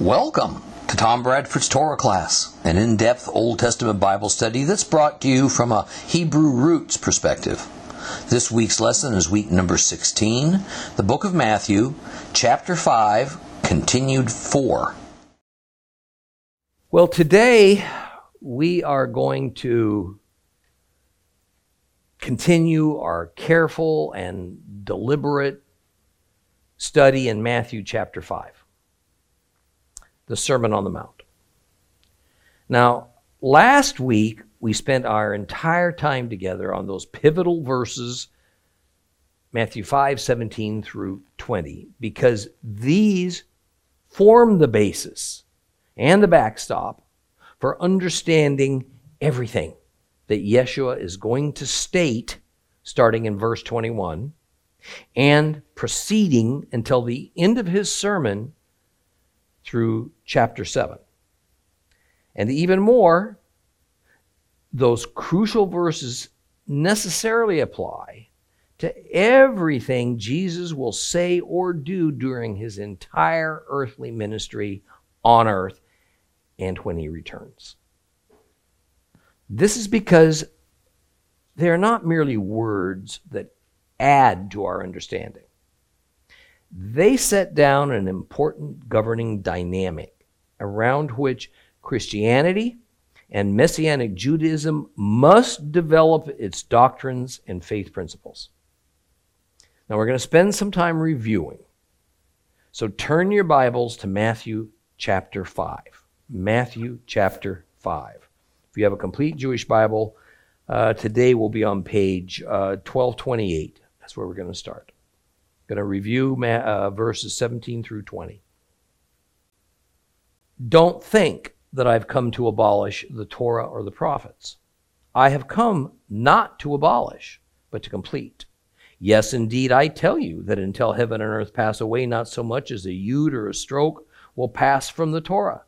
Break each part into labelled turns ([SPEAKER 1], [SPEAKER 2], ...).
[SPEAKER 1] Welcome to Tom Bradford's Torah class, an in depth Old Testament Bible study that's brought to you from a Hebrew roots perspective. This week's lesson is week number 16, the book of Matthew, chapter 5, continued 4.
[SPEAKER 2] Well, today we are going to continue our careful and deliberate study in Matthew chapter 5 the Sermon on the Mount. Now, last week we spent our entire time together on those pivotal verses, Matthew 5 17 through 20, because these form the basis and the backstop for understanding everything that Yeshua is going to state starting in verse 21 and proceeding until the end of his sermon through chapter 7. And even more, those crucial verses necessarily apply to everything Jesus will say or do during his entire earthly ministry on earth and when he returns. This is because they're not merely words that add to our understanding. They set down an important governing dynamic around which Christianity and Messianic Judaism must develop its doctrines and faith principles. Now, we're going to spend some time reviewing. So turn your Bibles to Matthew chapter 5. Matthew chapter 5. If you have a complete Jewish Bible, uh, today we'll be on page uh, 1228. That's where we're going to start. Going to review uh, verses 17 through 20. Don't think that I've come to abolish the Torah or the prophets. I have come not to abolish, but to complete. Yes, indeed, I tell you that until heaven and earth pass away, not so much as a yud or a stroke will pass from the Torah,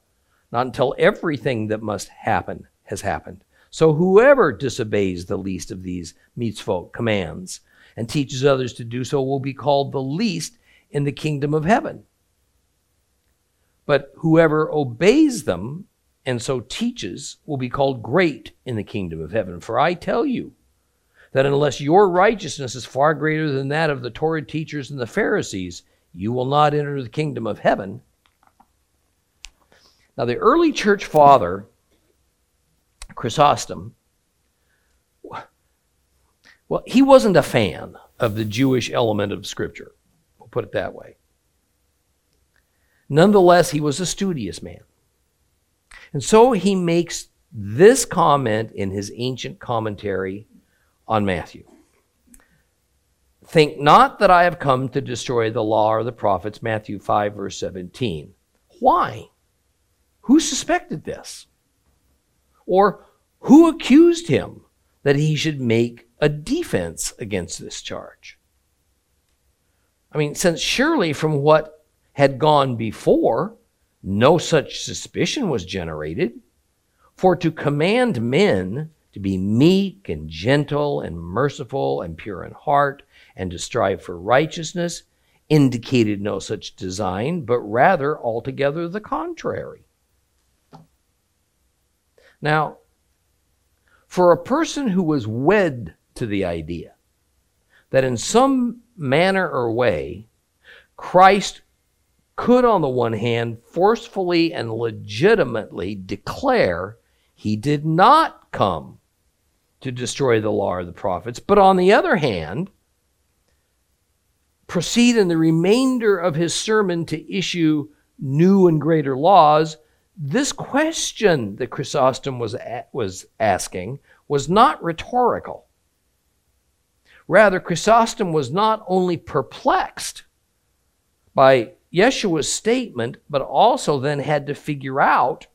[SPEAKER 2] not until everything that must happen has happened. So whoever disobeys the least of these mitzvot commands and teaches others to do so will be called the least in the kingdom of heaven. But whoever obeys them and so teaches will be called great in the kingdom of heaven. For I tell you that unless your righteousness is far greater than that of the Torah teachers and the Pharisees, you will not enter the kingdom of heaven. Now, the early church father, Chrysostom, well, he wasn't a fan of the Jewish element of Scripture. We'll put it that way. Nonetheless, he was a studious man. And so he makes this comment in his ancient commentary on Matthew Think not that I have come to destroy the law or the prophets, Matthew 5, verse 17. Why? Who suspected this? Or who accused him that he should make a defense against this charge. I mean, since surely from what had gone before, no such suspicion was generated, for to command men to be meek and gentle and merciful and pure in heart and to strive for righteousness indicated no such design, but rather altogether the contrary. Now, for a person who was wed to the idea that in some manner or way, Christ could, on the one hand, forcefully and legitimately declare he did not come to destroy the law of the prophets, but on the other hand, proceed in the remainder of his sermon to issue new and greater laws, this question that Chrysostom was, was asking was not rhetorical. Rather, Chrysostom was not only perplexed by Yeshua's statement, but also then had to figure out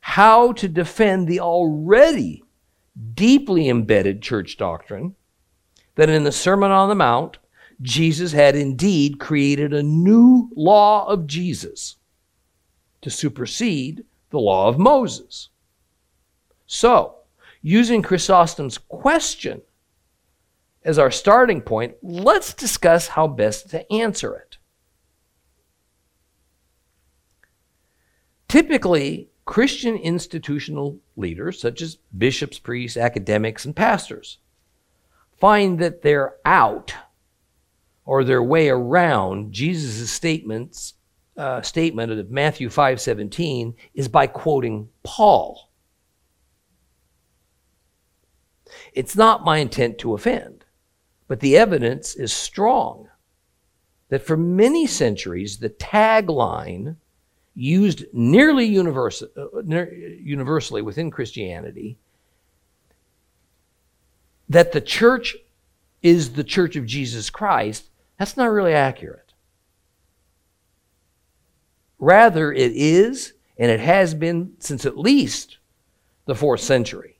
[SPEAKER 2] how to defend the already deeply embedded church doctrine that in the Sermon on the Mount, Jesus had indeed created a new law of Jesus to supersede the law of Moses. So, using Chrysostom's question as our starting point, let's discuss how best to answer it. Typically, Christian institutional leaders, such as bishops, priests, academics, and pastors, find that their out or their way around Jesus' statements, uh, statement of Matthew 5:17 is by quoting Paul. It's not my intent to offend, but the evidence is strong that for many centuries the tagline used nearly universal, uh, universally within Christianity that the church is the church of Jesus Christ, that's not really accurate. Rather, it is, and it has been since at least the fourth century,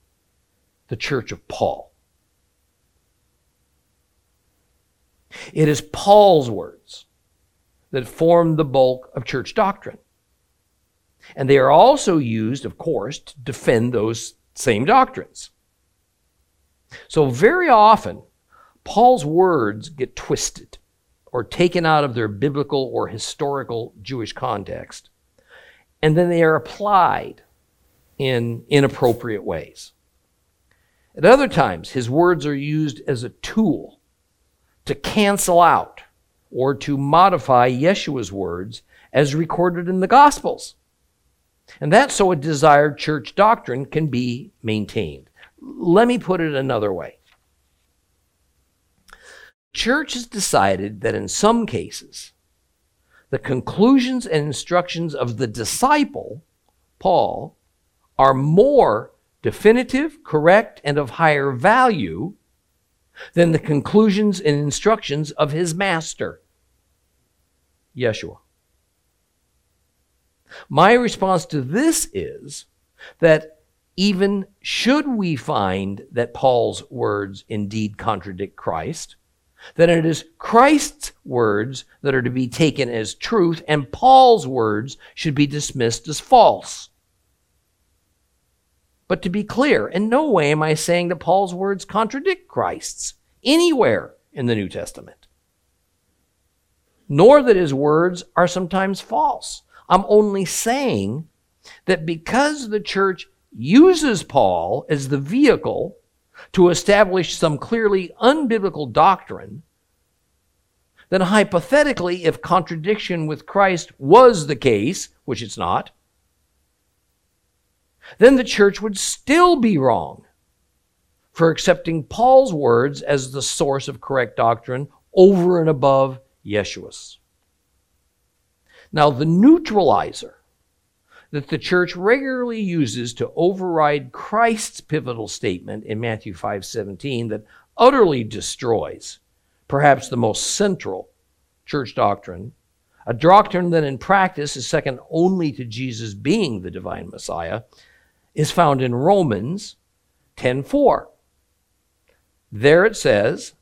[SPEAKER 2] the church of Paul. It is Paul's words that form the bulk of church doctrine. And they are also used, of course, to defend those same doctrines. So, very often, Paul's words get twisted or taken out of their biblical or historical Jewish context, and then they are applied in inappropriate ways. At other times, his words are used as a tool to cancel out or to modify Yeshua's words as recorded in the Gospels. And that's so a desired church doctrine can be maintained. Let me put it another way. Church has decided that in some cases, the conclusions and instructions of the disciple, Paul, are more definitive, correct, and of higher value than the conclusions and instructions of his master, Yeshua. My response to this is that even should we find that Paul's words indeed contradict Christ, then it is Christ's words that are to be taken as truth, and Paul's words should be dismissed as false. But to be clear, in no way am I saying that Paul's words contradict Christ's anywhere in the New Testament, nor that his words are sometimes false. I'm only saying that because the church uses Paul as the vehicle to establish some clearly unbiblical doctrine, then hypothetically, if contradiction with Christ was the case, which it's not, then the church would still be wrong for accepting Paul's words as the source of correct doctrine over and above Yeshua's. Now, the neutralizer that the church regularly uses to override Christ's pivotal statement in Matthew 5:17 that utterly destroys perhaps the most central church doctrine, a doctrine that in practice is second only to Jesus being the divine Messiah, is found in Romans 10:4. There it says,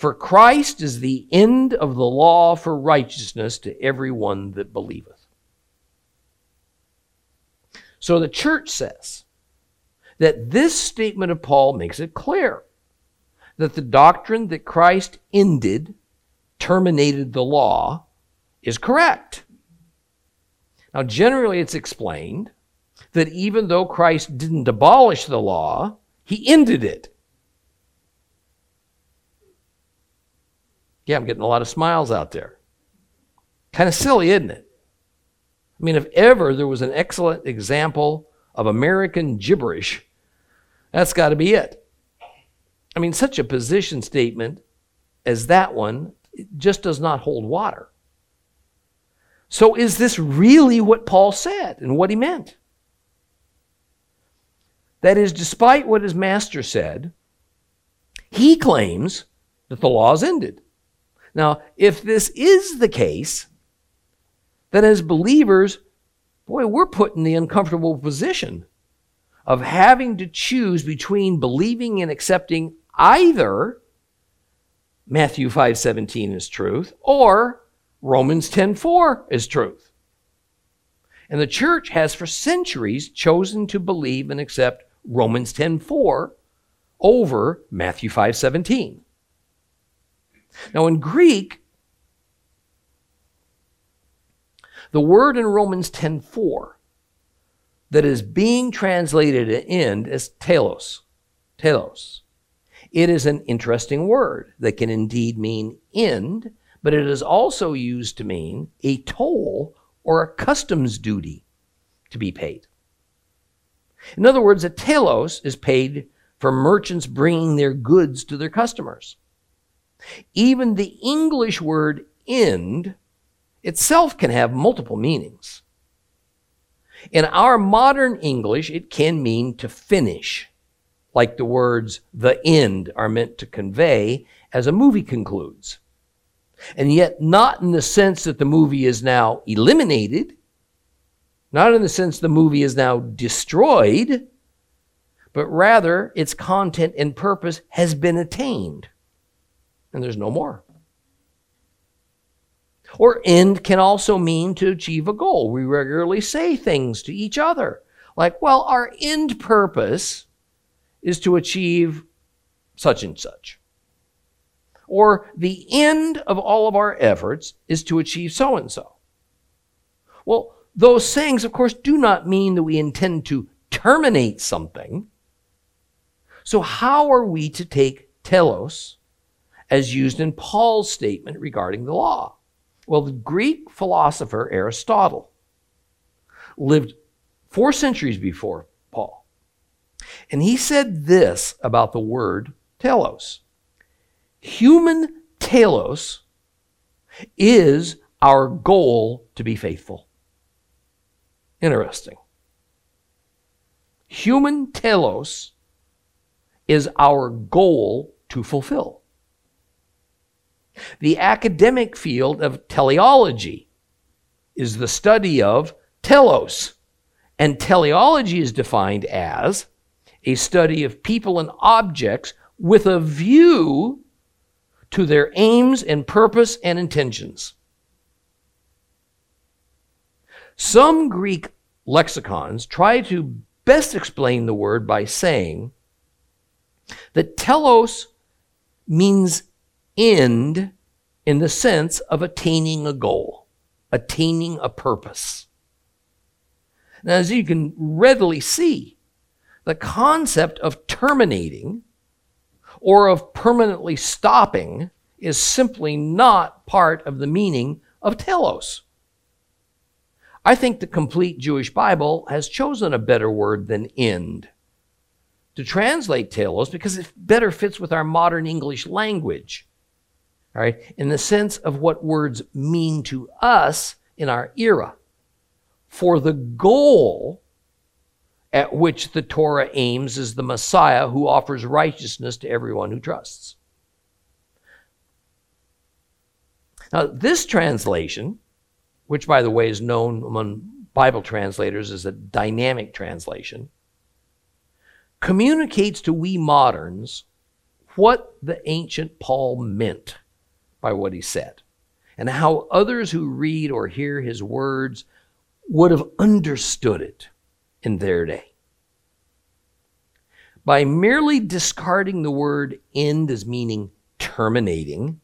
[SPEAKER 2] for Christ is the end of the law for righteousness to everyone that believeth. So the church says that this statement of Paul makes it clear that the doctrine that Christ ended, terminated the law, is correct. Now, generally, it's explained that even though Christ didn't abolish the law, he ended it. Yeah, I'm getting a lot of smiles out there. Kind of silly, isn't it? I mean, if ever there was an excellent example of American gibberish, that's got to be it. I mean, such a position statement as that one just does not hold water. So, is this really what Paul said and what he meant? That is, despite what his master said, he claims that the law is ended. Now, if this is the case, then as believers, boy, we're put in the uncomfortable position of having to choose between believing and accepting either Matthew 5:17 is truth or Romans 10:4 is truth. And the church has for centuries chosen to believe and accept Romans 10:4 over Matthew 5:17. Now, in Greek, the word in Romans 10:4 that is being translated at end as telos. Telos. It is an interesting word that can indeed mean end, but it is also used to mean a toll or a customs duty to be paid. In other words, a telos is paid for merchants bringing their goods to their customers. Even the English word end itself can have multiple meanings. In our modern English, it can mean to finish, like the words the end are meant to convey as a movie concludes. And yet, not in the sense that the movie is now eliminated, not in the sense the movie is now destroyed, but rather its content and purpose has been attained. And there's no more. Or end can also mean to achieve a goal. We regularly say things to each other like, well, our end purpose is to achieve such and such. Or the end of all of our efforts is to achieve so and so. Well, those sayings, of course, do not mean that we intend to terminate something. So, how are we to take telos as used in Paul's statement regarding the law? Well, the Greek philosopher Aristotle lived four centuries before Paul. And he said this about the word telos human telos is our goal to be faithful. Interesting. Human telos is our goal to fulfill. The academic field of teleology is the study of telos. And teleology is defined as a study of people and objects with a view to their aims and purpose and intentions. Some Greek lexicons try to best explain the word by saying that telos means end in the sense of attaining a goal, attaining a purpose. Now, as you can readily see, the concept of terminating or of permanently stopping is simply not part of the meaning of telos. I think the complete Jewish Bible has chosen a better word than end to translate telos because it better fits with our modern English language. All right, in the sense of what words mean to us in our era. For the goal at which the Torah aims is the Messiah who offers righteousness to everyone who trusts. Now, this translation, which by the way is known among Bible translators as a dynamic translation, communicates to we moderns what the ancient Paul meant by what he said and how others who read or hear his words would have understood it in their day. By merely discarding the word end as meaning terminating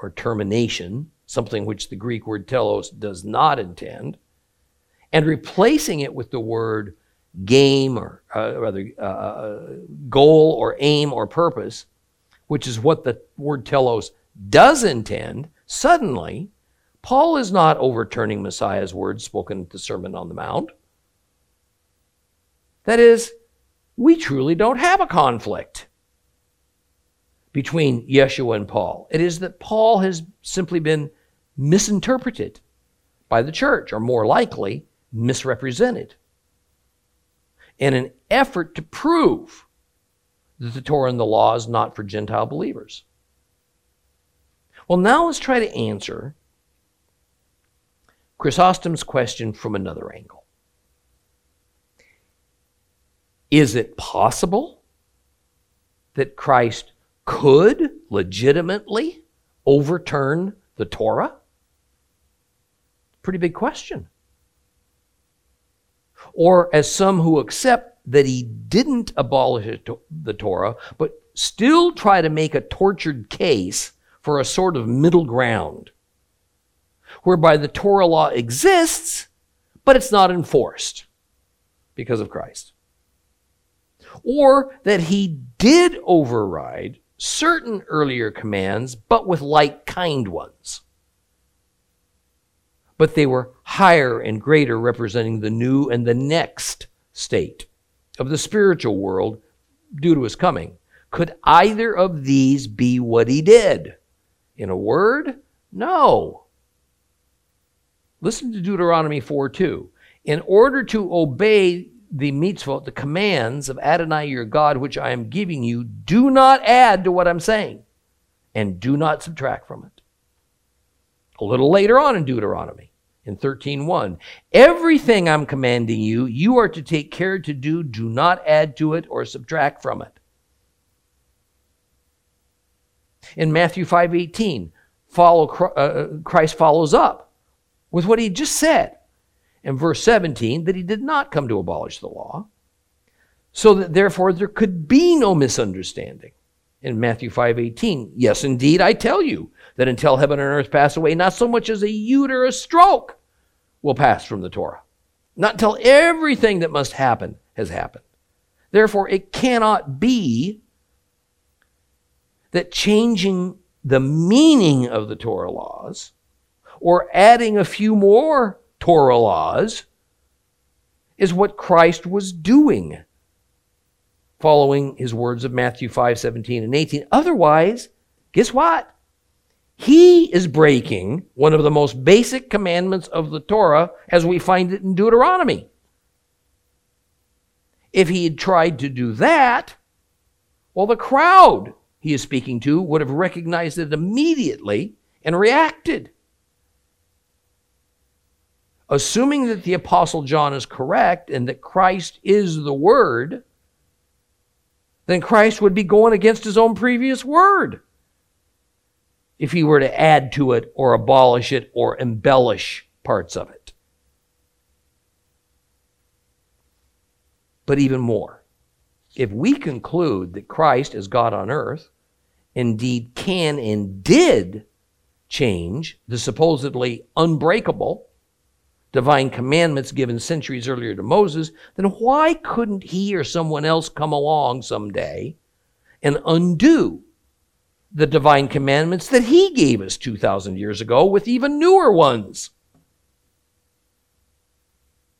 [SPEAKER 2] or termination, something which the Greek word telos does not intend, and replacing it with the word game or uh, rather uh, uh, goal or aim or purpose, which is what the word telos does intend, suddenly Paul is not overturning Messiah's words spoken at the Sermon on the Mount. That is, we truly don't have a conflict between Yeshua and Paul. It is that Paul has simply been misinterpreted by the church, or more likely, misrepresented in an effort to prove that the Torah and the law is not for Gentile believers. Well, now let's try to answer Chrysostom's question from another angle. Is it possible that Christ could legitimately overturn the Torah? Pretty big question. Or as some who accept that he didn't abolish the Torah, but still try to make a tortured case for a sort of middle ground, whereby the Torah law exists, but it's not enforced. because of Christ. Or that he did override certain earlier commands, but with like kind ones. But they were higher and greater, representing the new and the next state of the spiritual world due to his coming. Could either of these be what he did? In a word, no. Listen to Deuteronomy 4 2. In order to obey the mitzvot, the commands of Adonai your God, which I am giving you, do not add to what I'm saying and do not subtract from it. A little later on in Deuteronomy, in 13.1, everything I'm commanding you, you are to take care to do. Do not add to it or subtract from it. In Matthew 5.18, follow, uh, uh, Christ follows up with what he just said in verse 17 that he did not come to abolish the law, so that therefore there could be no misunderstanding. In Matthew 5:18, yes indeed I tell you that until heaven and earth pass away, not so much as a yud a stroke will pass from the Torah. Not until everything that must happen has happened. Therefore, it cannot be that changing the meaning of the Torah laws or adding a few more Torah laws is what Christ was doing, following his words of Matthew 5 17 and 18. Otherwise, guess what? He is breaking one of the most basic commandments of the Torah as we find it in Deuteronomy. If he had tried to do that, well, the crowd he is speaking to would have recognized it immediately and reacted. Assuming that the Apostle John is correct and that Christ is the Word, then Christ would be going against his own previous word if he were to add to it or abolish it or embellish parts of it. But even more, if we conclude that Christ is God on earth indeed can and did change the supposedly unbreakable divine commandments given centuries earlier to Moses, then why couldn't he or someone else come along someday and undo the divine commandments that he gave us 2,000 years ago with even newer ones?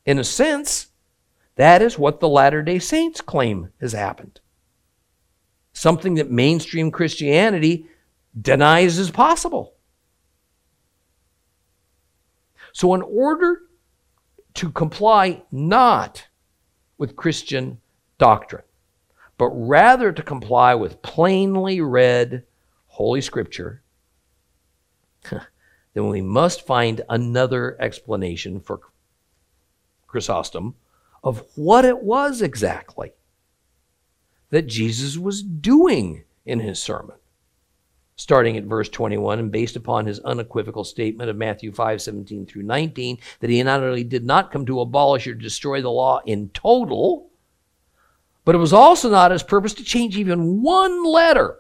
[SPEAKER 2] In a sense, that is what the Latter day Saints claim has happened something that mainstream Christianity denies is possible. So, in order to comply not with Christian doctrine, but rather to comply with plainly read Holy Scripture, then we must find another explanation for Chrysostom of what it was exactly that Jesus was doing in his sermon. Starting at verse 21 and based upon his unequivocal statement of Matthew 5 17 through 19, that he not only did not come to abolish or destroy the law in total, but it was also not his purpose to change even one letter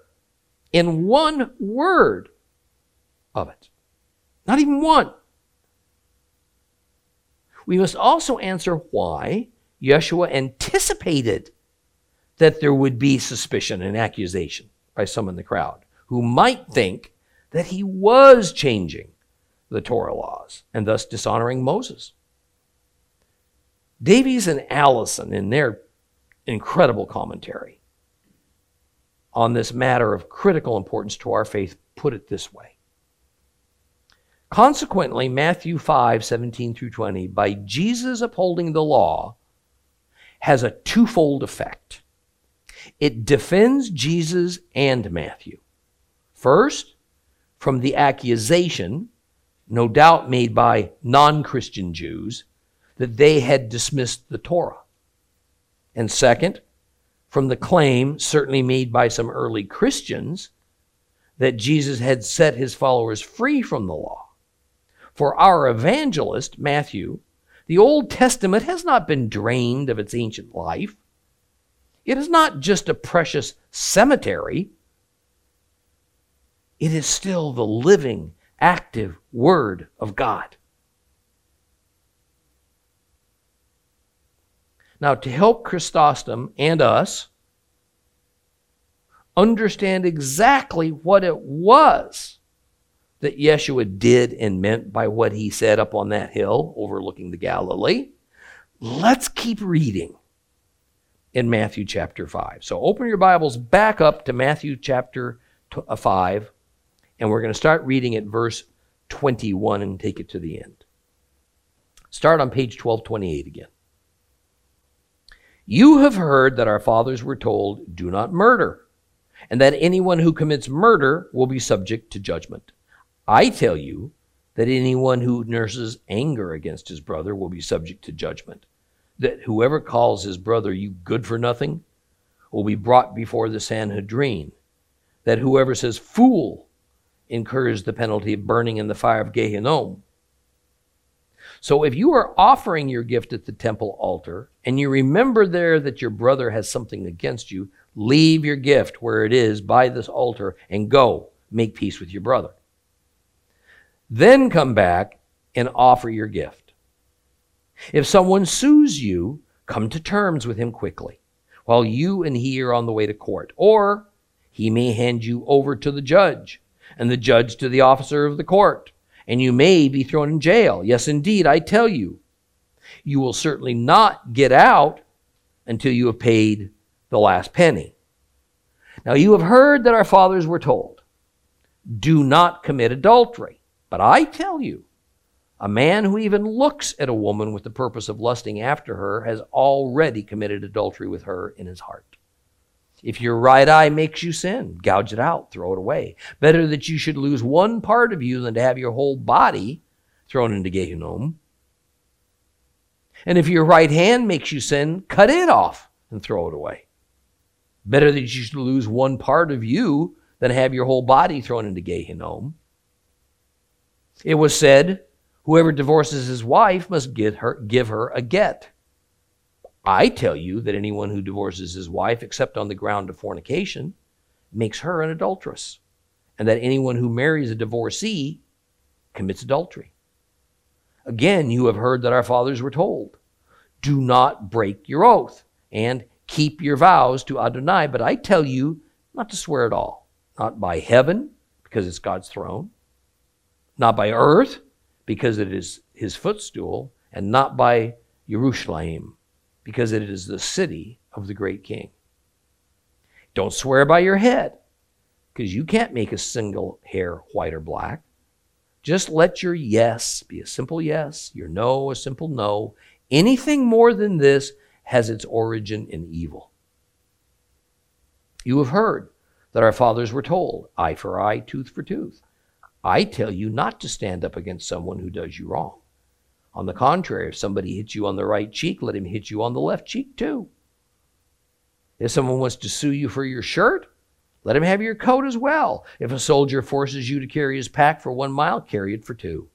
[SPEAKER 2] in one word of it. Not even one. We must also answer why Yeshua anticipated that there would be suspicion and accusation by some in the crowd who might think that he was changing the Torah laws and thus dishonoring Moses. Davies and Allison, in their incredible commentary on this matter of critical importance to our faith, put it this way. Consequently, Matthew 5 17 through 20, by Jesus upholding the law, has a twofold effect. It defends Jesus and Matthew. First, from the accusation, no doubt made by non Christian Jews, that they had dismissed the Torah. And second, from the claim, certainly made by some early Christians, that Jesus had set his followers free from the law. For our evangelist, Matthew, the Old Testament has not been drained of its ancient life. It is not just a precious cemetery, it is still the living, active Word of God. Now, to help Chrysostom and us understand exactly what it was that Yeshua did and meant by what he said up on that hill overlooking the Galilee, let's keep reading in Matthew chapter 5. So open your Bibles back up to Matthew chapter uh, 5, and we're going to start reading at verse 21 and take it to the end. Start on page 1228 again. You have heard that our fathers were told, Do not murder, and that anyone who commits murder will be subject to judgment. I tell you that anyone who nurses anger against his brother will be subject to judgment. That whoever calls his brother you good for nothing will be brought before the Sanhedrin. That whoever says fool incurs the penalty of burning in the fire of Gehinnom. So if you are offering your gift at the temple altar and you remember there that your brother has something against you, leave your gift where it is by this altar and go make peace with your brother. Then come back and offer your gift. If someone sues you, come to terms with him quickly while you and he are on the way to court. Or he may hand you over to the judge, and the judge to the officer of the court and you may be thrown in jail. Yes, indeed, I tell you. You will certainly not get out until you have paid the last penny. Now, you have heard that our fathers were told, do not commit adultery. But I tell you, a man who even looks at a woman with the purpose of lusting after her has already committed adultery with her in his heart. If your right eye makes you sin, gouge it out, throw it away. Better that you should lose one part of you than to have your whole body thrown into Gehinnom. And if your right hand makes you sin, cut it off and throw it away. Better that you should lose one part of you than have your whole body thrown into Gehinnom. It was said, Whoever divorces his wife must give her, give her a get. I tell you that anyone who divorces his wife, except on the ground of fornication, makes her an adulteress, and that anyone who marries a divorcee commits adultery. Again, you have heard that our fathers were told, Do not break your oath, and keep your vows to Adonai. But I tell you not to swear at all, not by heaven, because it's God's throne, not by earth, because it is his footstool, and not by Jerusalem, because it is the city of the great king. Don't swear by your head, because you can't make a single hair white or black. Just let your yes be a simple yes, your no a simple no. Anything more than this has its origin in evil. You have heard that our fathers were told, eye for eye, tooth for tooth. I tell you not to stand up against someone who does you wrong. On the contrary, if somebody hits you on the right cheek, let him hit you on the left cheek too. If someone wants to sue you for your shirt, let him have your coat as well. If a soldier forces you to carry his pack for one mile, carry it for two.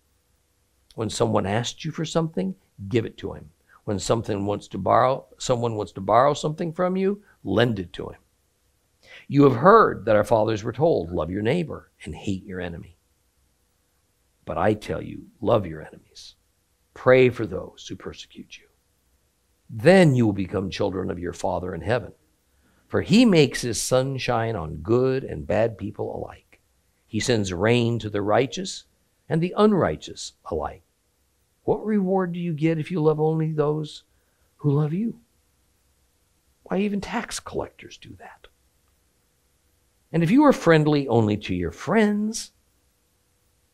[SPEAKER 2] When someone asks you for something, give it to him. When something wants to borrow, someone wants to borrow something from you, lend it to him. You have heard that our fathers were told, love your neighbor and hate your enemy. But I tell you, love your enemies. Pray for those who persecute you. Then you will become children of your Father in heaven. For he makes his sun shine on good and bad people alike. He sends rain to the righteous and the unrighteous alike. What reward do you get if you love only those who love you? Why, even tax collectors do that. And if you are friendly only to your friends,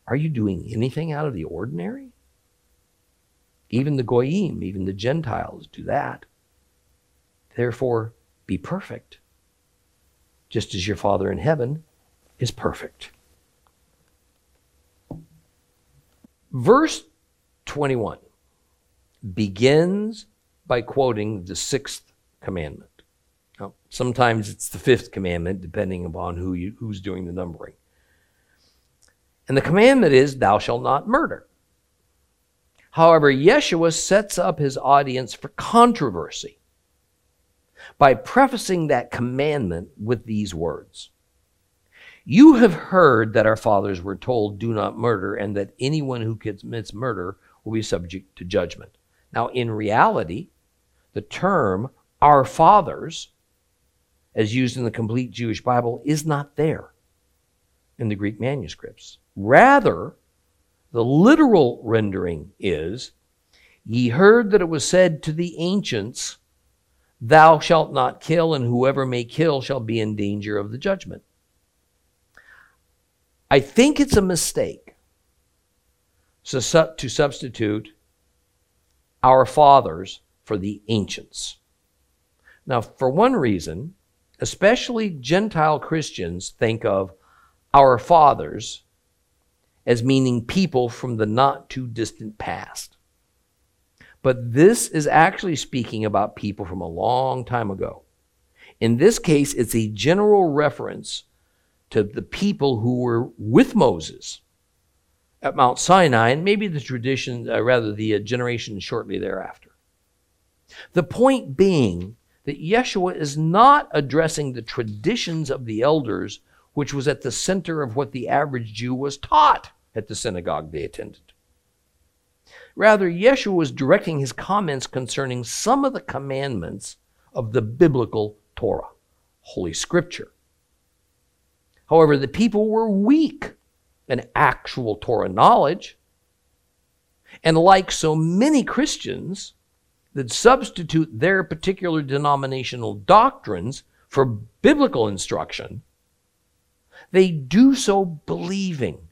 [SPEAKER 2] are you doing anything out of the ordinary? Even the Goyim, even the Gentiles do that. Therefore, be perfect, just as your Father in heaven is perfect. Verse 21 begins by quoting the sixth commandment. Now, sometimes it's the fifth commandment, depending upon who you, who's doing the numbering. And the commandment is, Thou shalt not murder. However, Yeshua sets up his audience for controversy by prefacing that commandment with these words You have heard that our fathers were told, Do not murder, and that anyone who commits murder will be subject to judgment. Now, in reality, the term our fathers, as used in the complete Jewish Bible, is not there in the Greek manuscripts. Rather, the literal rendering is Ye heard that it was said to the ancients, Thou shalt not kill, and whoever may kill shall be in danger of the judgment. I think it's a mistake to substitute our fathers for the ancients. Now, for one reason, especially Gentile Christians think of our fathers as meaning people from the not too distant past. But this is actually speaking about people from a long time ago. In this case, it's a general reference to the people who were with Moses at Mount Sinai, and maybe the tradition, uh, rather, the uh, generation shortly thereafter. The point being that Yeshua is not addressing the traditions of the elders, which was at the center of what the average Jew was taught at the synagogue they attended. Rather, Yeshua was directing his comments concerning some of the commandments of the biblical Torah, Holy Scripture. However, the people were weak in actual Torah knowledge. And like so many Christians that substitute their particular denominational doctrines for biblical instruction, they do so believing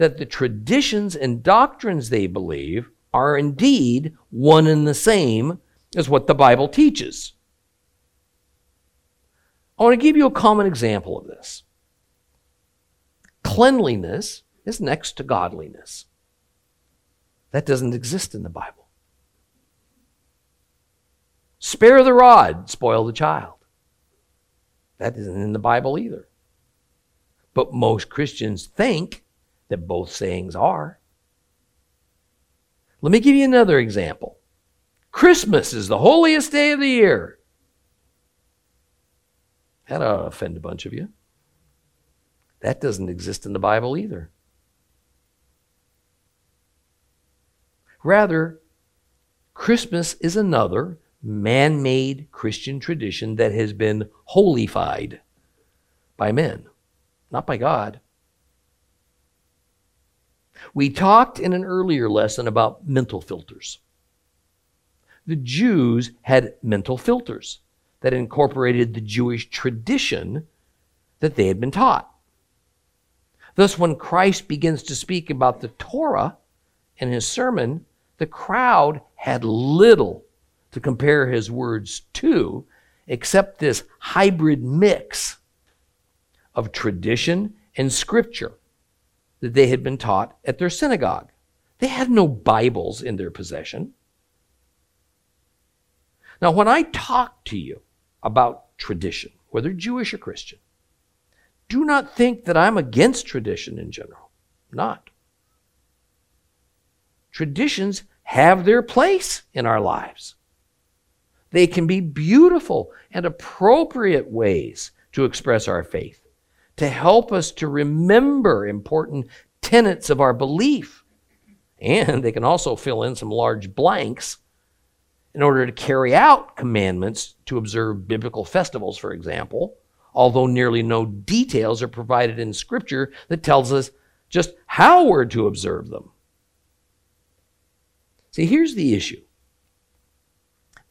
[SPEAKER 2] that the traditions and doctrines they believe are indeed one and the same as what the Bible teaches. I want to give you a common example of this. Cleanliness is next to godliness. That doesn't exist in the Bible. Spare the rod, spoil the child. That isn't in the Bible either. But most Christians think that both sayings are. Let me give you another example. Christmas is the holiest day of the year. That ought to offend a bunch of you. That doesn't exist in the Bible either. Rather, Christmas is another man made Christian tradition that has been holified by men, not by God. We talked in an earlier lesson about mental filters. The Jews had mental filters that incorporated the Jewish tradition that they had been taught. Thus, when Christ begins to speak about the Torah in his sermon, the crowd had little to compare his words to except this hybrid mix of tradition and scripture that they had been taught at their synagogue. They had no Bibles in their possession. Now, when I talk to you about tradition, whether Jewish or Christian, do not think that I'm against tradition in general. Not. Traditions have their place in our lives. They can be beautiful and appropriate ways to express our faith to help us to remember important tenets of our belief. And they can also fill in some large blanks in order to carry out commandments to observe biblical festivals, for example, although nearly no details are provided in Scripture that tells us just how we're to observe them. See, here's the issue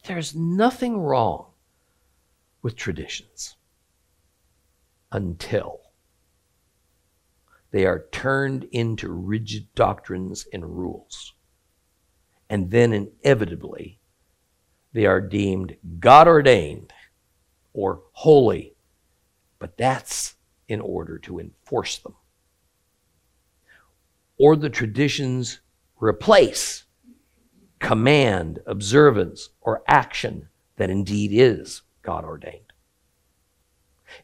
[SPEAKER 2] there's nothing wrong with traditions until they are turned into rigid doctrines and rules. And then inevitably, they are deemed God ordained or holy, but that's in order to enforce them. Or the traditions replace command, observance, or action that indeed is God ordained.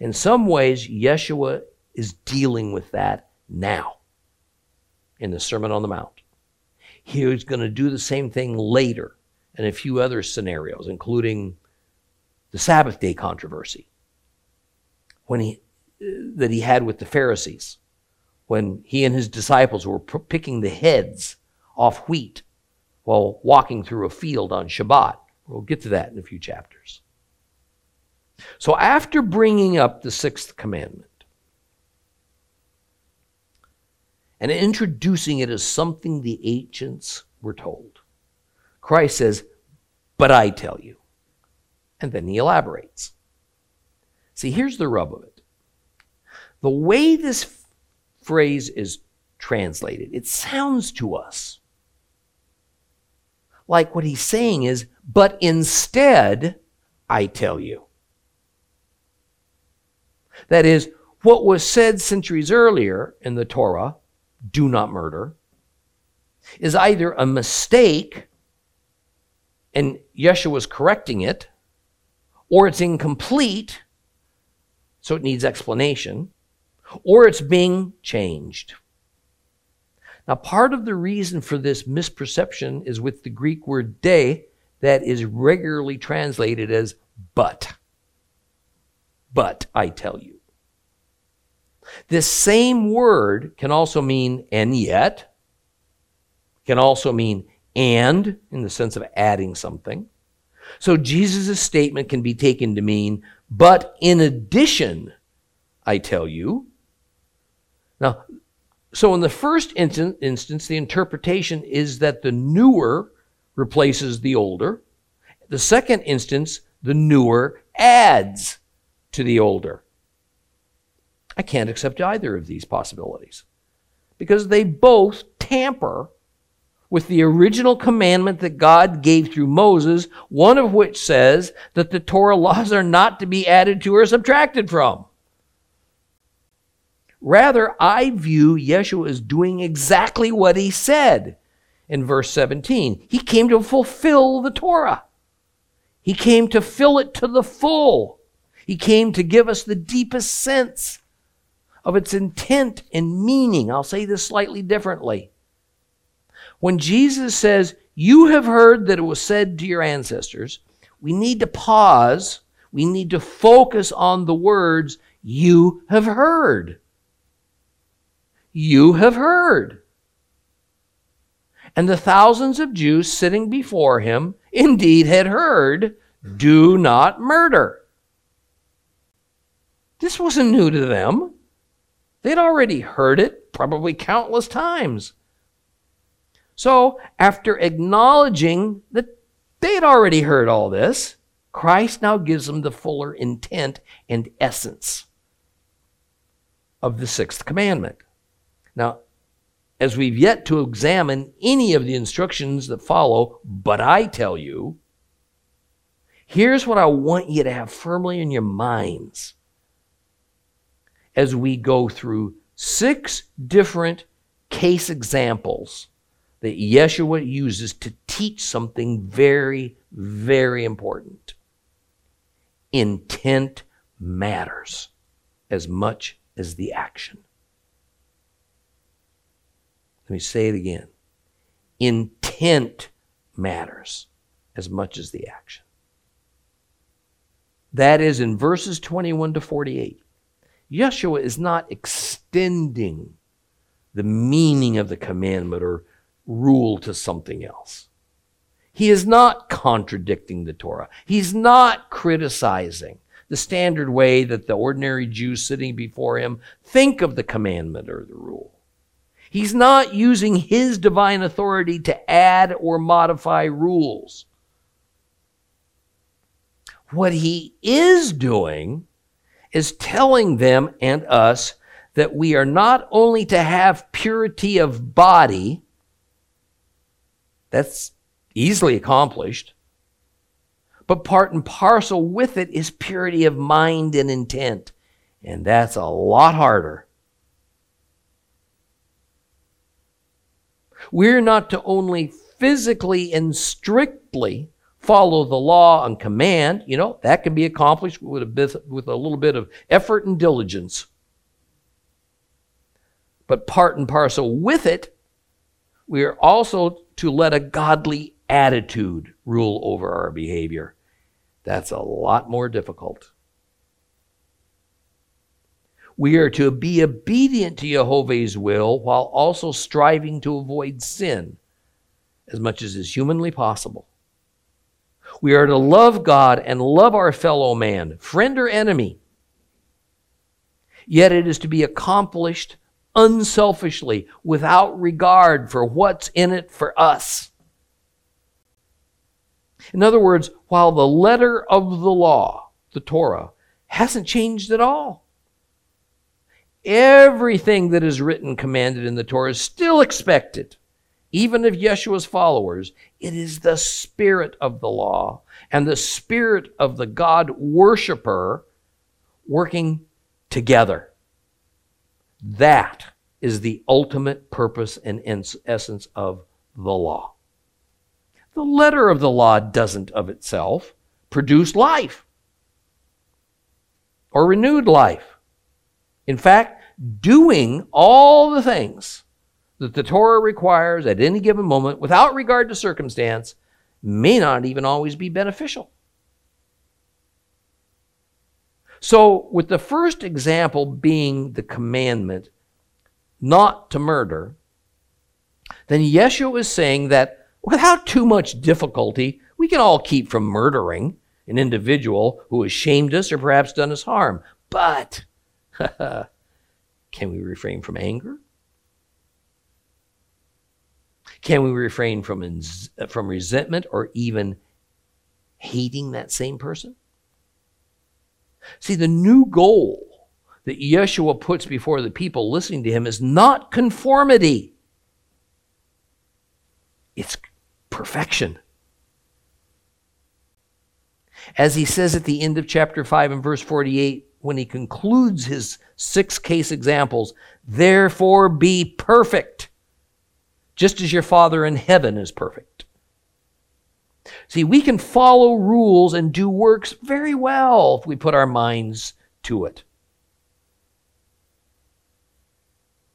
[SPEAKER 2] In some ways, Yeshua is dealing with that now in the Sermon on the Mount. He's going to do the same thing later in a few other scenarios, including the Sabbath day controversy when he, that he had with the Pharisees when he and his disciples were picking the heads off wheat while walking through a field on Shabbat We'll get to that in a few chapters. So, after bringing up the sixth commandment and introducing it as something the ancients were told, Christ says, But I tell you. And then he elaborates. See, here's the rub of it. The way this phrase is translated, it sounds to us like what he's saying is, but instead, I tell you. That is, what was said centuries earlier in the Torah, do not murder, is either a mistake and Yeshua was correcting it, or it's incomplete, so it needs explanation, or it's being changed. Now, part of the reason for this misperception is with the Greek word de that is regularly translated as but. But, I tell you. This same word can also mean and yet, can also mean and in the sense of adding something. So Jesus' statement can be taken to mean, but in addition, I tell you. Now, so in the first instance, the interpretation is that the newer replaces the older. The second instance, the newer adds to the older. I can't accept either of these possibilities because they both tamper with the original commandment that God gave through Moses, one of which says that the Torah laws are not to be added to or subtracted from. Rather, I view Yeshua as doing exactly what he said in verse 17. He came to fulfill the Torah. He came to fill it to the full. He came to give us the deepest sense of its intent and meaning. I'll say this slightly differently. When Jesus says, You have heard that it was said to your ancestors, we need to pause. We need to focus on the words, You have heard you have heard. And the thousands of Jews sitting before him indeed had heard, Do not murder. This wasn't new to them. They'd already heard it, probably countless times. So, after acknowledging that they'd already heard all this, Christ now gives them the fuller intent and essence of the sixth commandment. Now, as we've yet to examine any of the instructions that follow, but I tell you, here's what I want you to have firmly in your minds as we go through six different case examples that Yeshua uses to teach something very, very important. Intent matters as much as the action. Let me say it again. Intent matters as much as the action. That is in verses 21 to 48. Yeshua is not extending the meaning of the commandment or rule to something else. He is not contradicting the Torah. He's not criticizing the standard way that the ordinary Jews sitting before him think of the commandment or the rule. He's not using his divine authority to add or modify rules. What he is doing is telling them and us that we are not only to have purity of body, that's easily accomplished, but part and parcel with it is purity of mind and intent. And that's a lot harder We're not to only physically and strictly follow the law and command. You know, that can be accomplished with a, bit, with a little bit of effort and diligence. But part and parcel with it, we are also to let a godly attitude rule over our behavior. That's a lot more difficult. We are to be obedient to Jehovah's will while also striving to avoid sin as much as is humanly possible. We are to love God and love our fellow man, friend or enemy. Yet it is to be accomplished unselfishly, without regard for what's in it for us. In other words, while the letter of the law, the Torah, hasn't changed at all, everything that is written commanded in the Torah is still expected even of Yeshua's followers, it is the spirit of the law and the spirit of the God worshiper working together. That is the ultimate purpose and essence of the law. The letter of the law doesn't of itself produce life or renewed life. In fact, doing all the things that the Torah requires at any given moment, without regard to circumstance, may not even always be beneficial. So, with the first example being the commandment not to murder, then Yeshua is saying that without too much difficulty, we can all keep from murdering an individual who has shamed us or perhaps done us harm. But can we refrain from anger? Can we refrain from, from resentment or even hating that same person? See, the new goal that Yeshua puts before the people listening to him is not conformity, it's perfection. As he says at the end of chapter 5 and verse 48, when he concludes his six case examples, therefore be perfect just as your Father in heaven is perfect. See, we can follow rules and do works very well if we put our minds to it.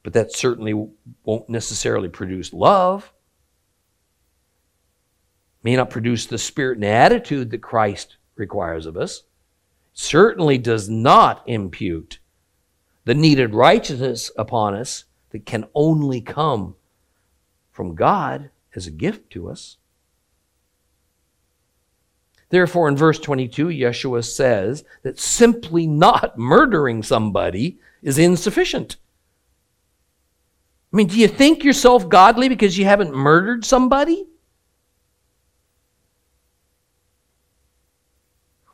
[SPEAKER 2] But that certainly won't necessarily produce love. May not produce the spirit and attitude that Christ requires of us. Certainly does not impute the needed righteousness upon us that can only come from God as a gift to us. Therefore, in verse 22, Yeshua says that simply not murdering somebody is insufficient. I mean, do you think yourself godly because you haven't murdered somebody?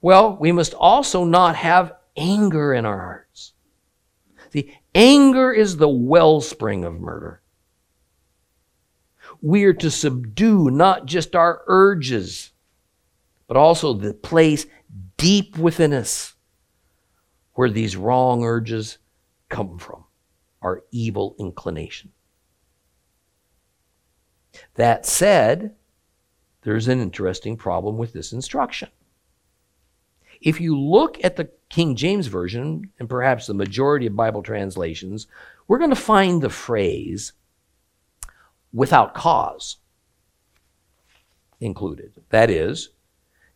[SPEAKER 2] Well, we must also not have anger in our hearts. See, anger is the wellspring of murder we are to subdue not just our urges, but also the place deep within us where these wrong urges come from, our evil inclination. That said, there's an interesting problem with this instruction. If you look at the King James Version, and perhaps the majority of Bible translations, we're going to find the phrase, without cause included. That is,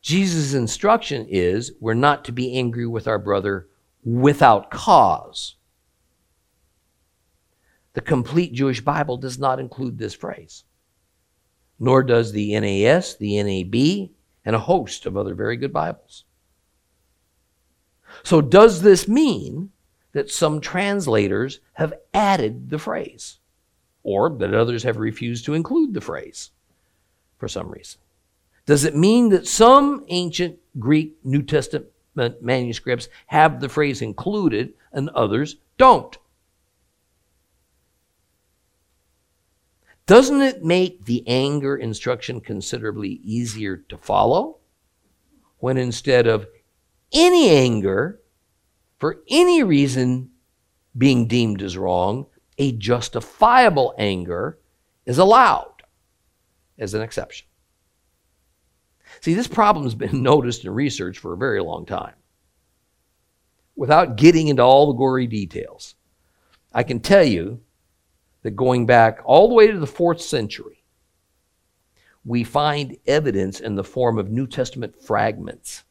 [SPEAKER 2] Jesus' instruction is we're not to be angry with our brother without cause. The complete Jewish Bible does not include this phrase, nor does the NAS, the NAB, and a host of other very good Bibles. So, does this mean that some translators have added the phrase? Or that others have refused to include the phrase for some reason. Does it mean that some ancient Greek New Testament manuscripts have the phrase included and others don't? Doesn't it make the anger instruction considerably easier to follow when instead of any anger for any reason being deemed as wrong, a justifiable anger is allowed as an exception. See, this problem has been noticed and researched for a very long time. Without getting into all the gory details, I can tell you that going back all the way to the fourth century, we find evidence in the form of New Testament fragments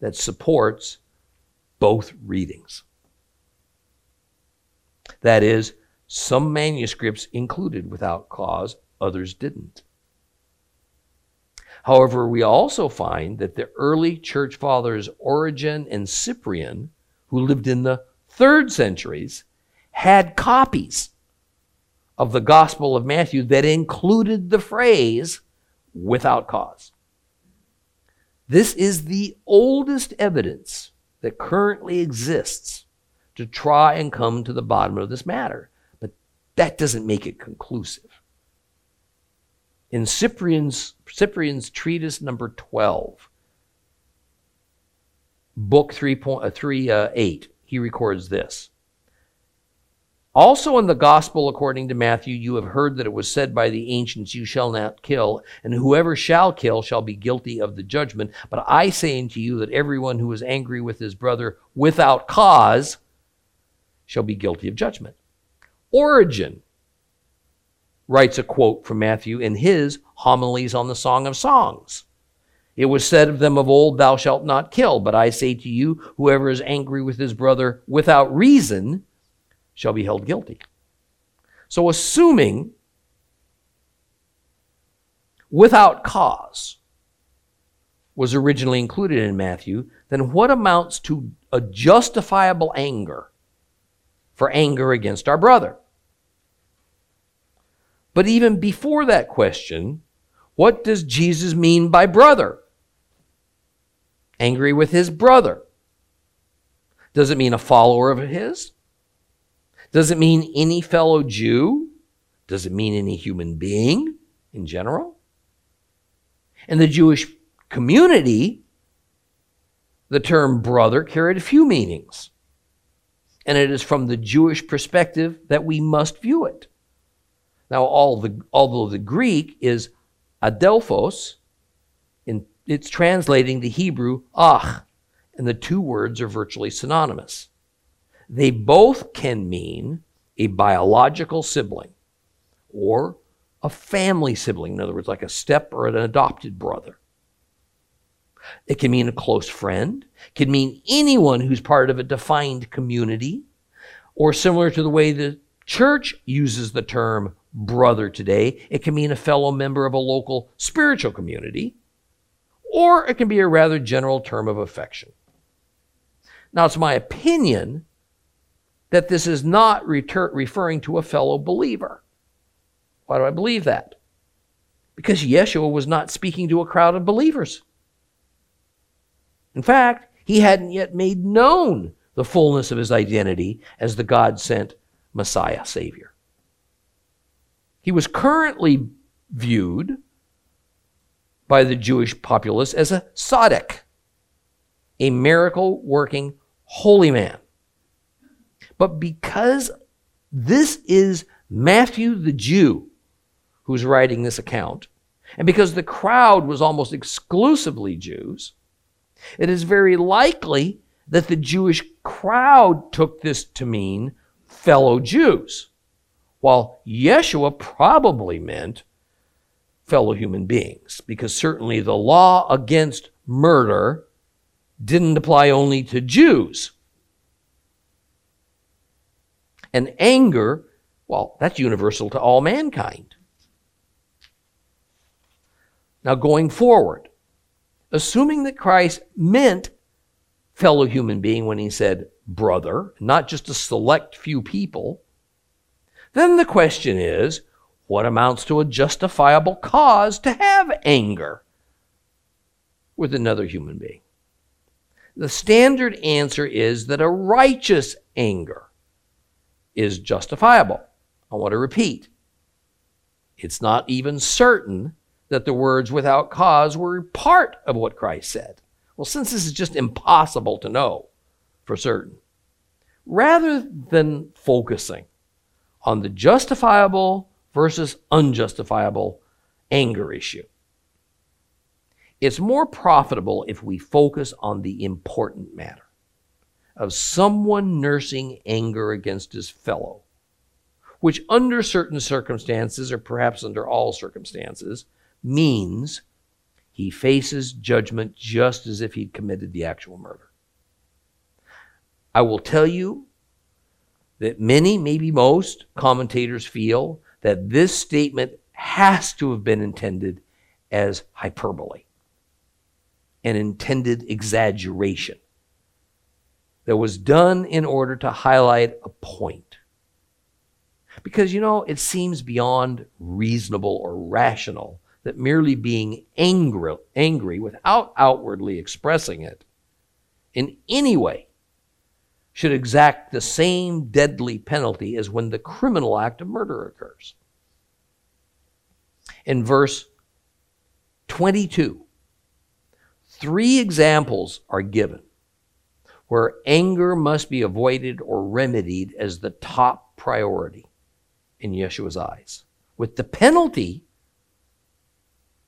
[SPEAKER 2] that supports both readings. That is, some manuscripts included without cause, others didn't. However, we also find that the early church fathers Origen and Cyprian, who lived in the third centuries, had copies of the Gospel of Matthew that included the phrase without cause. This is the oldest evidence that currently exists to try and come to the bottom of this matter, but that doesn't make it conclusive. In Cyprian's, Cyprian's treatise number 12, book 3, uh, 3 uh, 8, he records this. Also in the gospel according to Matthew, you have heard that it was said by the ancients, You shall not kill, and whoever shall kill shall be guilty of the judgment. But I say unto you that everyone who is angry with his brother without cause shall be guilty of judgment. Origen writes a quote from Matthew in his homilies on the Song of Songs. It was said of them of old, Thou shalt not kill. But I say to you, whoever is angry with his brother without reason, shall be held guilty. So, assuming without cause was originally included in Matthew, then what amounts to a justifiable anger for anger against our brother? But even before that question, what does Jesus mean by brother? Angry with his brother. Does it mean a follower of his? Does it mean any fellow Jew? Does it mean any human being in general? In the Jewish community, the term brother carried a few meanings. And it is from the Jewish perspective that we must view it. Now, all the, although the Greek is adelphos, in, it's translating the Hebrew ach, and the two words are virtually synonymous. They both can mean a biological sibling or a family sibling, in other words, like a step or an adopted brother. It can mean a close friend, it can mean anyone who's part of a defined community, or similar to the way the church uses the term brother today, it can mean a fellow member of a local spiritual community, or it can be a rather general term of affection. Now, it's my opinion that this is not retur- referring to a fellow believer. Why do I believe that? Because Yeshua was not speaking to a crowd of believers. In fact, he hadn't yet made known the fullness of his identity as the God sent Messiah Savior. He was currently viewed by the Jewish populace as a tzaddik, a miracle working holy man. But because this is Matthew the Jew who's writing this account, and because the crowd was almost exclusively Jews, it is very likely that the Jewish crowd took this to mean fellow Jews, while Yeshua probably meant fellow human beings, because certainly the law against murder didn't apply only to Jews. And anger, well, that's universal to all mankind. Now, going forward, assuming that Christ meant fellow human being when he said brother, not just a select few people, then the question is what amounts to a justifiable cause to have anger with another human being? The standard answer is that a righteous anger is justifiable. I want to repeat. It's not even certain that the words without cause were part of what Christ said. Well, since this is just impossible to know for certain, rather than focusing on the justifiable versus unjustifiable anger issue, it's more profitable if we focus on the important matter of someone nursing anger against his fellow, which under certain circumstances, or perhaps under all circumstances, means he faces judgment just as if he'd committed the actual murder. I will tell you that many, maybe most, commentators feel that this statement has to have been intended as hyperbole, an intended exaggeration that was done in order to highlight a point. Because, you know, it seems beyond reasonable or rational that merely being angry, angry without outwardly expressing it in any way should exact the same deadly penalty as when the criminal act of murder occurs. In verse 22, three examples are given where anger must be avoided or remedied as the top priority in Yeshua's eyes, with the penalty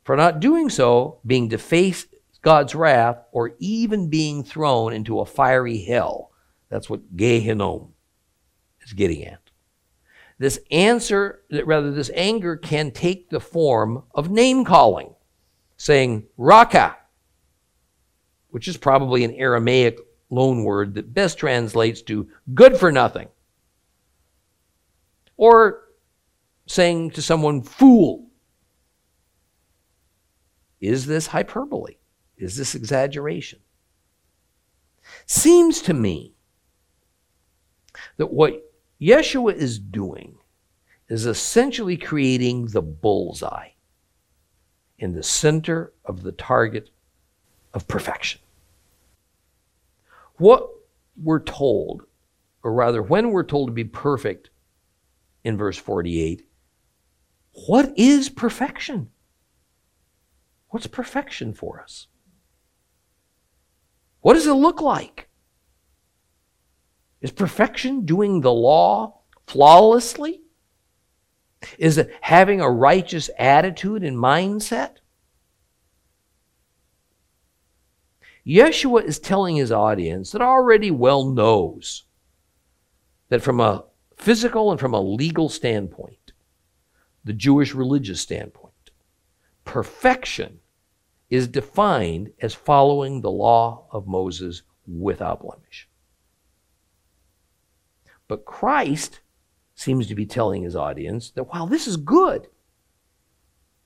[SPEAKER 2] for not doing so being to face God's wrath or even being thrown into a fiery hell. That's what Gehinnom is getting at. This answer, rather, this anger can take the form of name calling, saying, Raka, which is probably an Aramaic loan word that best translates to good for nothing. Or saying to someone, fool. Is this hyperbole? Is this exaggeration? Seems to me that what Yeshua is doing is essentially creating the bullseye in the center of the target of perfection. What we're told, or rather, when we're told to be perfect in verse 48, what is perfection? What's perfection for us? What does it look like? Is perfection doing the law flawlessly? Is it having a righteous attitude and mindset? Yeshua is telling his audience that already well knows that from a physical and from a legal standpoint, the Jewish religious standpoint, perfection is defined as following the law of Moses without blemish. But Christ seems to be telling his audience that while this is good,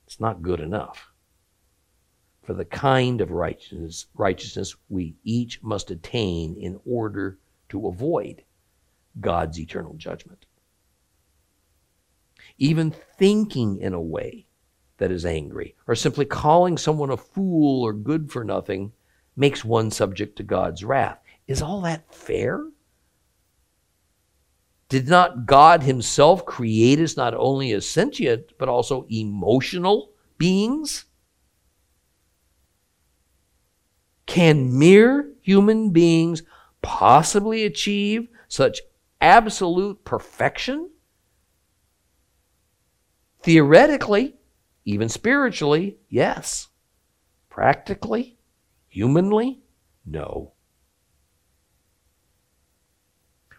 [SPEAKER 2] it's not good enough for the kind of righteousness, righteousness we each must attain in order to avoid God's eternal judgment. Even thinking in a way that is angry, or simply calling someone a fool or good for nothing, makes one subject to God's wrath. Is all that fair? Did not God Himself create us not only as sentient, but also emotional beings? Can mere human beings possibly achieve such absolute perfection? Theoretically, even spiritually, yes. Practically, humanly, no.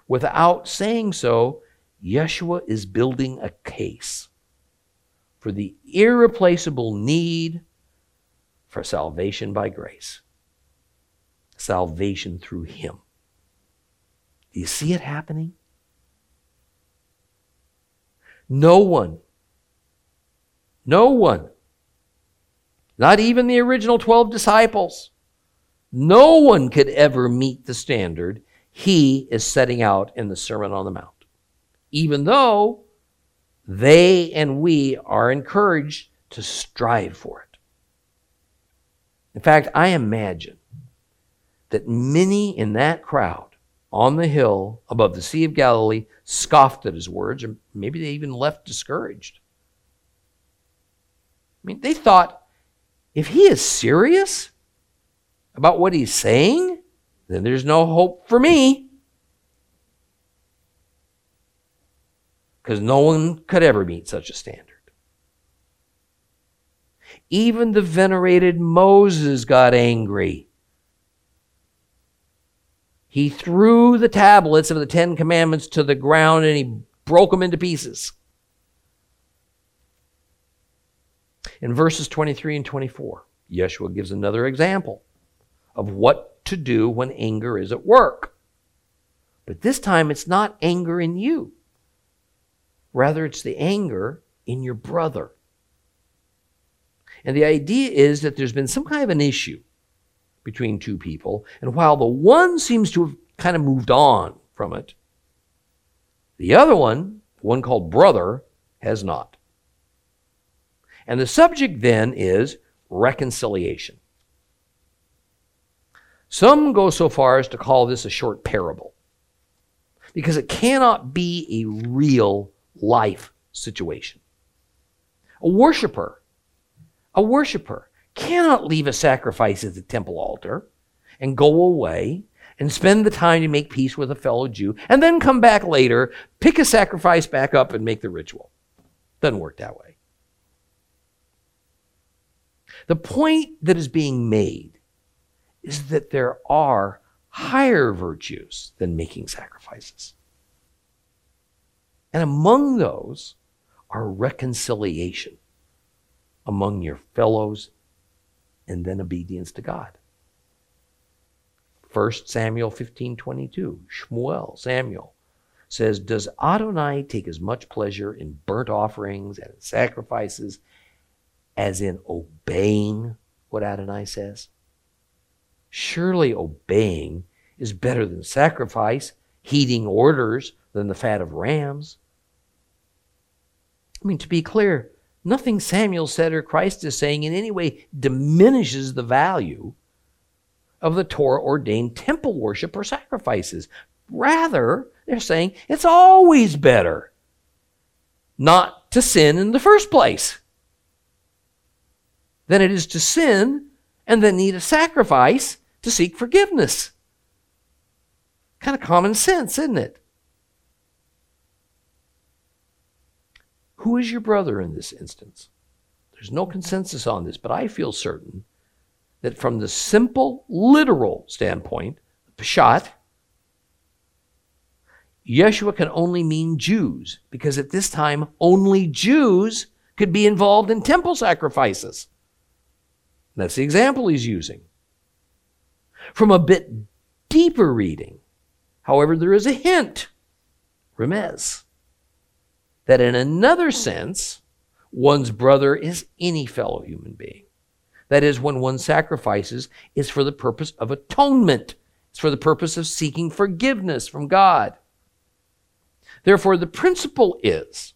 [SPEAKER 2] Without saying so, Yeshua is building a case for the irreplaceable need for salvation by grace salvation through him. Do you see it happening? No one, no one, not even the original 12 disciples, no one could ever meet the standard he is setting out in the Sermon on the Mount, even though they and we are encouraged to strive for it. In fact, I imagine that many in that crowd on the hill above the Sea of Galilee scoffed at his words, or maybe they even left discouraged. Mean, they thought, if he is serious about what he's saying, then there's no hope for me. Because no one could ever meet such a standard. Even the venerated Moses got angry he threw the tablets of the Ten Commandments to the ground and he broke them into pieces. In verses 23 and 24, Yeshua gives another example of what to do when anger is at work. But this time it's not anger in you, rather, it's the anger in your brother. And the idea is that there's been some kind of an issue between two people, and while the one seems to have kind of moved on from it, the other one, one called brother, has not. And the subject then is reconciliation. Some go so far as to call this a short parable because it cannot be a real life situation. A worshiper, a worshiper cannot leave a sacrifice at the temple altar and go away and spend the time to make peace with a fellow Jew and then come back later, pick a sacrifice back up and make the ritual. Doesn't work that way. The point that is being made is that there are higher virtues than making sacrifices. And among those are reconciliation among your fellows and then obedience to God. 1 Samuel 15 22, Shmuel, Samuel, says, Does Adonai take as much pleasure in burnt offerings and sacrifices as in obeying what Adonai says? Surely obeying is better than sacrifice, heeding orders than the fat of rams. I mean, to be clear, nothing Samuel said or Christ is saying in any way diminishes the value of the Torah ordained temple worship or sacrifices. Rather, they're saying it's always better not to sin in the first place than it is to sin and then need a sacrifice to seek forgiveness. Kind of common sense, isn't it? Who is your brother in this instance? There's no consensus on this, but I feel certain that from the simple literal standpoint, Peshat, Yeshua can only mean Jews, because at this time only Jews could be involved in temple sacrifices. That's the example he's using. From a bit deeper reading, however, there is a hint, remez, that in another sense, one's brother is any fellow human being. That is, when one sacrifices, is for the purpose of atonement. It's for the purpose of seeking forgiveness from God. Therefore, the principle is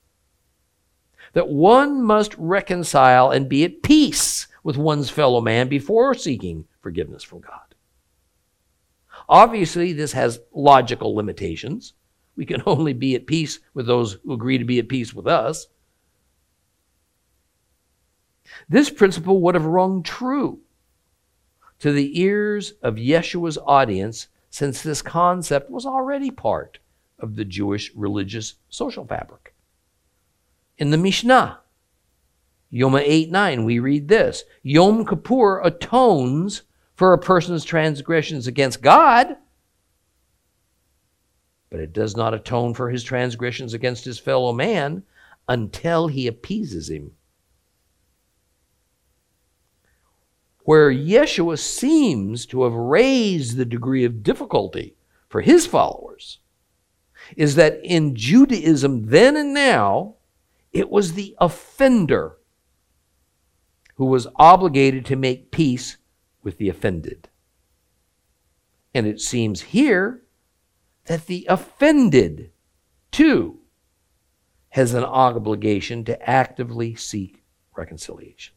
[SPEAKER 2] that one must reconcile and be at peace with one's fellow man before seeking forgiveness from God. Obviously, this has logical limitations. We can only be at peace with those who agree to be at peace with us. This principle would have rung true to the ears of Yeshua's audience since this concept was already part of the Jewish religious social fabric. In the Mishnah, Yoma 8 9, we read this Yom Kippur atones for a person's transgressions against God, but it does not atone for his transgressions against his fellow man until he appeases him. where Yeshua seems to have raised the degree of difficulty for his followers is that in Judaism then and now, it was the offender who was obligated to make peace with the offended. And it seems here that the offended, too, has an obligation to actively seek reconciliation.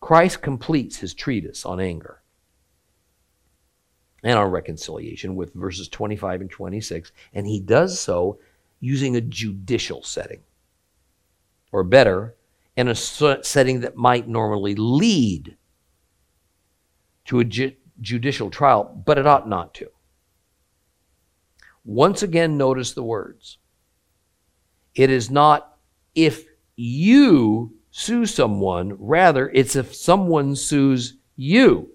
[SPEAKER 2] Christ completes his treatise on anger and on reconciliation with verses 25 and 26, and he does so using a judicial setting. Or better, in a setting that might normally lead to a ju- judicial trial, but it ought not to. Once again, notice the words. It is not if you sue someone. Rather, it's if someone sues you.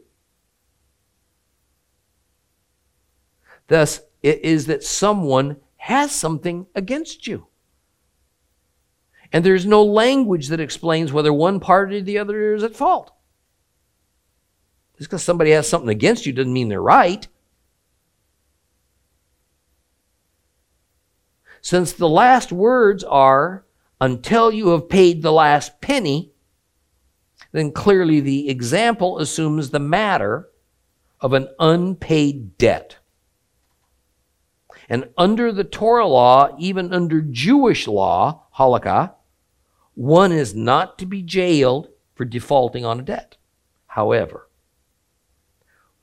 [SPEAKER 2] Thus, it is that someone has something against you. And there's no language that explains whether one party or the other is at fault. Just because somebody has something against you doesn't mean they're right. Since the last words are, until you have paid the last penny, then clearly the example assumes the matter of an unpaid debt. And under the Torah law, even under Jewish law, halakha, one is not to be jailed for defaulting on a debt. However,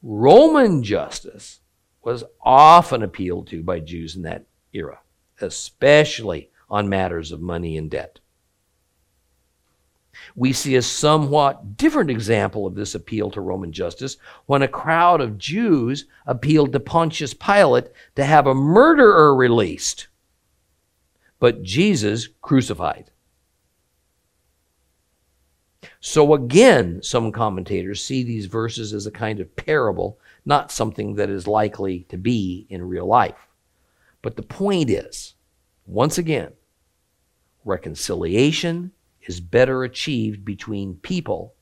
[SPEAKER 2] Roman justice was often appealed to by Jews in that era, especially on matters of money and debt. We see a somewhat different example of this appeal to Roman justice when a crowd of Jews appealed to Pontius Pilate to have a murderer released, but Jesus crucified. So again, some commentators see these verses as a kind of parable, not something that is likely to be in real life. But the point is, once again, reconciliation is better achieved between people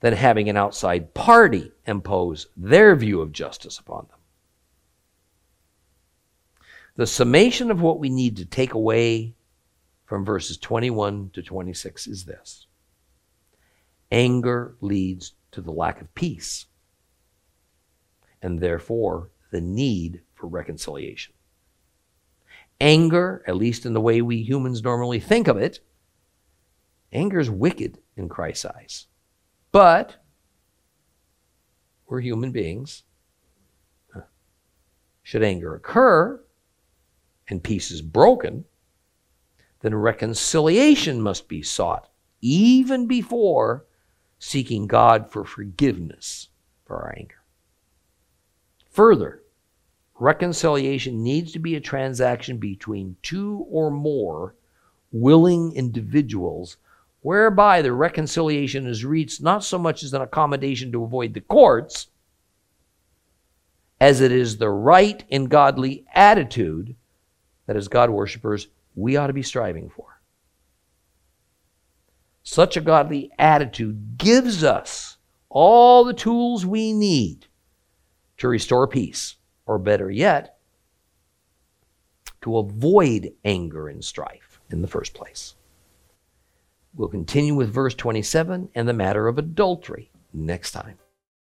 [SPEAKER 2] than having an outside party impose their view of justice upon them. The summation of what we need to take away from verses 21 to 26 is this anger leads to the lack of peace, and therefore the need for reconciliation. Anger, at least in the way we humans normally think of it, anger is wicked in Christ's eyes. But we're human beings. Should anger occur and peace is broken, then reconciliation must be sought even before seeking God for forgiveness for our anger. Further, reconciliation needs to be a transaction between two or more willing individuals whereby the reconciliation is reached not so much as an accommodation to avoid the courts as it is the right and godly attitude that as God worshippers we ought to be striving for. Such a godly attitude gives us all the tools we need to restore peace, or better yet, to avoid anger and strife in the first place. We'll continue with verse 27 and the matter of adultery next time.